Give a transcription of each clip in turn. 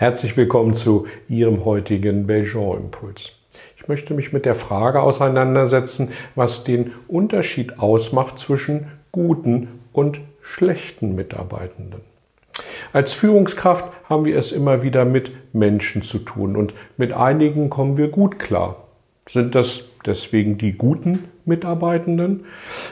Herzlich willkommen zu Ihrem heutigen Belgian-Impuls. Ich möchte mich mit der Frage auseinandersetzen, was den Unterschied ausmacht zwischen guten und schlechten Mitarbeitenden. Als Führungskraft haben wir es immer wieder mit Menschen zu tun und mit einigen kommen wir gut klar. Sind das deswegen die guten Mitarbeitenden?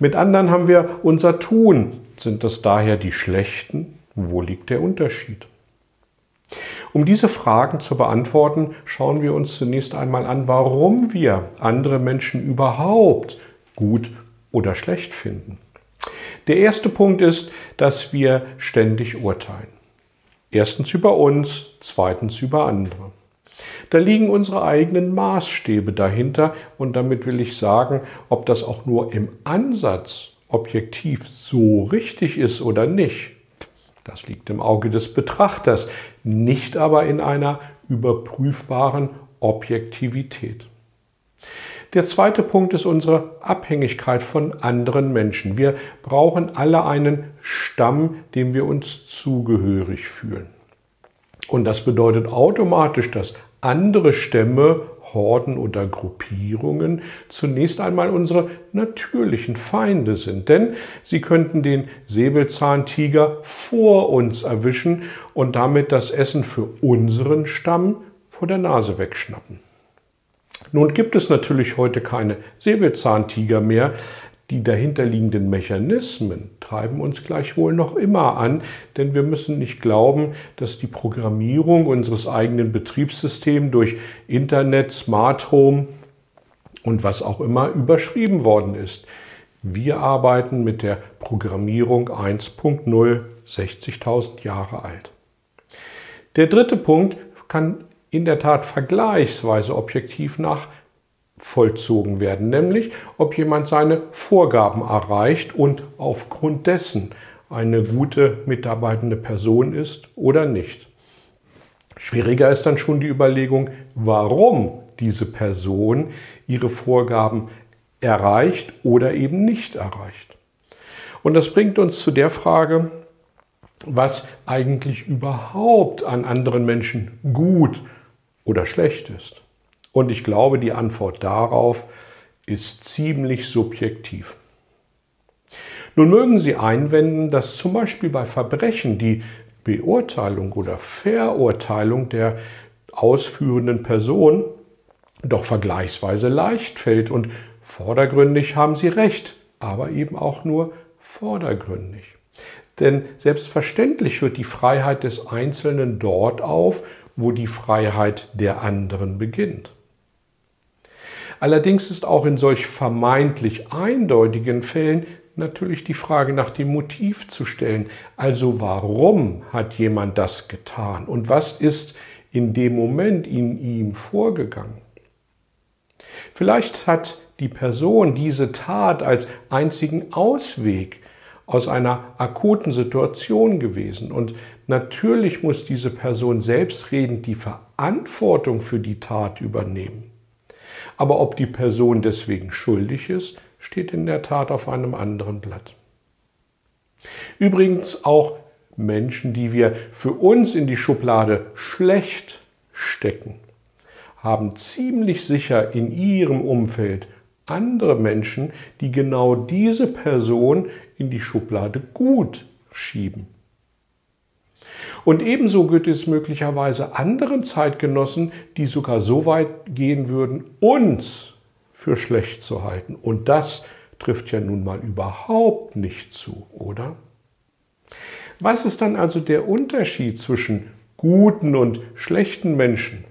Mit anderen haben wir unser Tun. Sind das daher die schlechten? Wo liegt der Unterschied? Um diese Fragen zu beantworten, schauen wir uns zunächst einmal an, warum wir andere Menschen überhaupt gut oder schlecht finden. Der erste Punkt ist, dass wir ständig urteilen. Erstens über uns, zweitens über andere. Da liegen unsere eigenen Maßstäbe dahinter und damit will ich sagen, ob das auch nur im Ansatz objektiv so richtig ist oder nicht. Das liegt im Auge des Betrachters, nicht aber in einer überprüfbaren Objektivität. Der zweite Punkt ist unsere Abhängigkeit von anderen Menschen. Wir brauchen alle einen Stamm, dem wir uns zugehörig fühlen. Und das bedeutet automatisch, dass andere Stämme Horden oder Gruppierungen zunächst einmal unsere natürlichen Feinde sind. Denn sie könnten den Säbelzahntiger vor uns erwischen und damit das Essen für unseren Stamm vor der Nase wegschnappen. Nun gibt es natürlich heute keine Säbelzahntiger mehr, die dahinterliegenden Mechanismen treiben uns gleichwohl noch immer an, denn wir müssen nicht glauben, dass die Programmierung unseres eigenen Betriebssystems durch Internet, Smart Home und was auch immer überschrieben worden ist. Wir arbeiten mit der Programmierung 1.0, 60.000 Jahre alt. Der dritte Punkt kann in der Tat vergleichsweise objektiv nach vollzogen werden, nämlich ob jemand seine Vorgaben erreicht und aufgrund dessen eine gute mitarbeitende Person ist oder nicht. Schwieriger ist dann schon die Überlegung, warum diese Person ihre Vorgaben erreicht oder eben nicht erreicht. Und das bringt uns zu der Frage, was eigentlich überhaupt an anderen Menschen gut oder schlecht ist. Und ich glaube, die Antwort darauf ist ziemlich subjektiv. Nun mögen Sie einwenden, dass zum Beispiel bei Verbrechen die Beurteilung oder Verurteilung der ausführenden Person doch vergleichsweise leicht fällt und vordergründig haben Sie recht, aber eben auch nur vordergründig. Denn selbstverständlich hört die Freiheit des Einzelnen dort auf, wo die Freiheit der anderen beginnt. Allerdings ist auch in solch vermeintlich eindeutigen Fällen natürlich die Frage nach dem Motiv zu stellen. Also warum hat jemand das getan und was ist in dem Moment in ihm vorgegangen? Vielleicht hat die Person diese Tat als einzigen Ausweg aus einer akuten Situation gewesen. Und natürlich muss diese Person selbstredend die Verantwortung für die Tat übernehmen. Aber ob die Person deswegen schuldig ist, steht in der Tat auf einem anderen Blatt. Übrigens auch Menschen, die wir für uns in die Schublade schlecht stecken, haben ziemlich sicher in ihrem Umfeld andere Menschen, die genau diese Person in die Schublade gut schieben. Und ebenso gibt es möglicherweise anderen Zeitgenossen, die sogar so weit gehen würden, uns für schlecht zu halten. Und das trifft ja nun mal überhaupt nicht zu, oder? Was ist dann also der Unterschied zwischen guten und schlechten Menschen?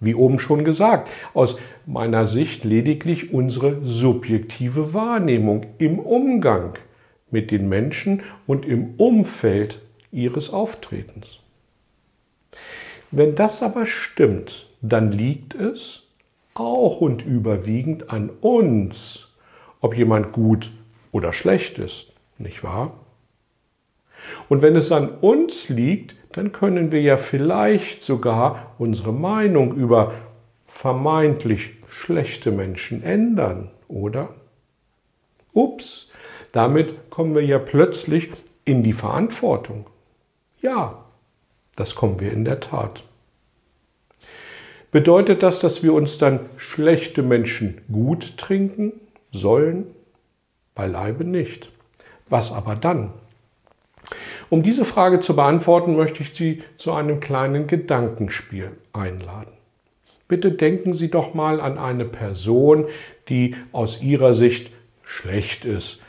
Wie oben schon gesagt, aus meiner Sicht lediglich unsere subjektive Wahrnehmung im Umgang mit den Menschen und im Umfeld ihres Auftretens. Wenn das aber stimmt, dann liegt es auch und überwiegend an uns, ob jemand gut oder schlecht ist, nicht wahr? Und wenn es an uns liegt, dann können wir ja vielleicht sogar unsere Meinung über vermeintlich schlechte Menschen ändern, oder? Ups, damit kommen wir ja plötzlich in die Verantwortung. Ja, das kommen wir in der Tat. Bedeutet das, dass wir uns dann schlechte Menschen gut trinken sollen? Beileibe nicht. Was aber dann? Um diese Frage zu beantworten, möchte ich Sie zu einem kleinen Gedankenspiel einladen. Bitte denken Sie doch mal an eine Person, die aus Ihrer Sicht schlecht ist,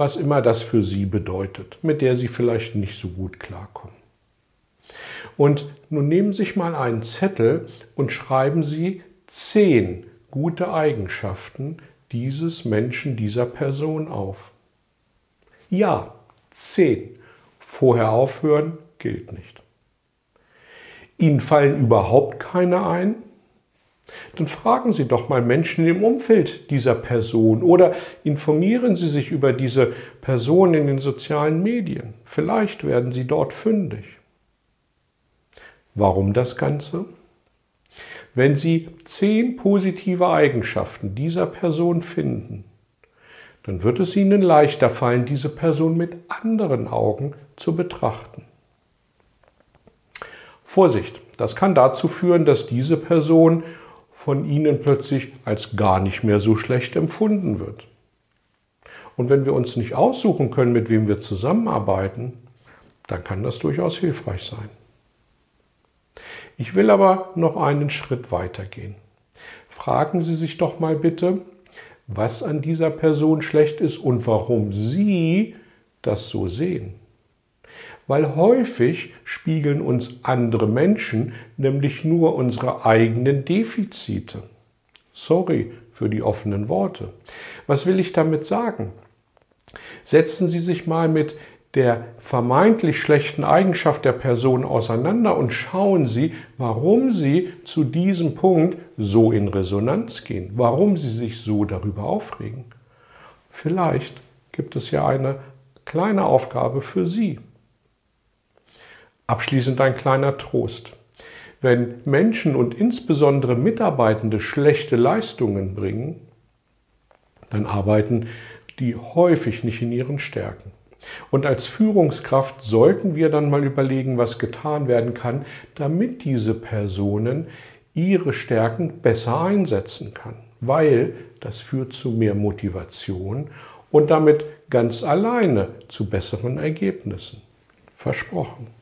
was immer das für Sie bedeutet, mit der Sie vielleicht nicht so gut klarkommen. Und nun nehmen Sie sich mal einen Zettel und schreiben Sie zehn gute Eigenschaften dieses Menschen, dieser Person auf. Ja, zehn. Vorher aufhören gilt nicht. Ihnen fallen überhaupt keine ein? Dann fragen Sie doch mal Menschen im Umfeld dieser Person oder informieren Sie sich über diese Person in den sozialen Medien. Vielleicht werden Sie dort fündig. Warum das Ganze? Wenn Sie zehn positive Eigenschaften dieser Person finden, dann wird es Ihnen leichter fallen, diese Person mit anderen Augen zu betrachten. Vorsicht, das kann dazu führen, dass diese Person von Ihnen plötzlich als gar nicht mehr so schlecht empfunden wird. Und wenn wir uns nicht aussuchen können, mit wem wir zusammenarbeiten, dann kann das durchaus hilfreich sein. Ich will aber noch einen Schritt weiter gehen. Fragen Sie sich doch mal bitte, was an dieser Person schlecht ist und warum Sie das so sehen. Weil häufig spiegeln uns andere Menschen nämlich nur unsere eigenen Defizite. Sorry für die offenen Worte. Was will ich damit sagen? Setzen Sie sich mal mit der vermeintlich schlechten Eigenschaft der Person auseinander und schauen Sie, warum Sie zu diesem Punkt so in Resonanz gehen, warum Sie sich so darüber aufregen. Vielleicht gibt es ja eine kleine Aufgabe für Sie. Abschließend ein kleiner Trost. Wenn Menschen und insbesondere Mitarbeitende schlechte Leistungen bringen, dann arbeiten die häufig nicht in ihren Stärken. Und als Führungskraft sollten wir dann mal überlegen, was getan werden kann, damit diese Personen ihre Stärken besser einsetzen kann. Weil das führt zu mehr Motivation und damit ganz alleine zu besseren Ergebnissen. Versprochen.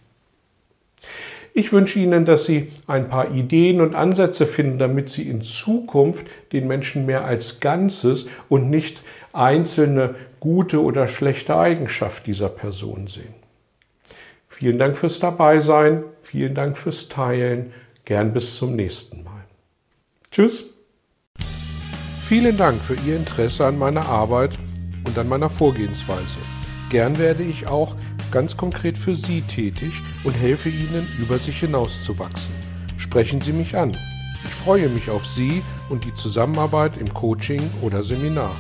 Ich wünsche Ihnen, dass Sie ein paar Ideen und Ansätze finden, damit Sie in Zukunft den Menschen mehr als Ganzes und nicht einzelne gute oder schlechte Eigenschaft dieser Person sehen. Vielen Dank fürs Dabeisein, vielen Dank fürs Teilen, gern bis zum nächsten Mal. Tschüss. Vielen Dank für Ihr Interesse an meiner Arbeit und an meiner Vorgehensweise. Gern werde ich auch ganz konkret für Sie tätig und helfe Ihnen, über sich hinauszuwachsen. Sprechen Sie mich an. Ich freue mich auf Sie und die Zusammenarbeit im Coaching oder Seminar.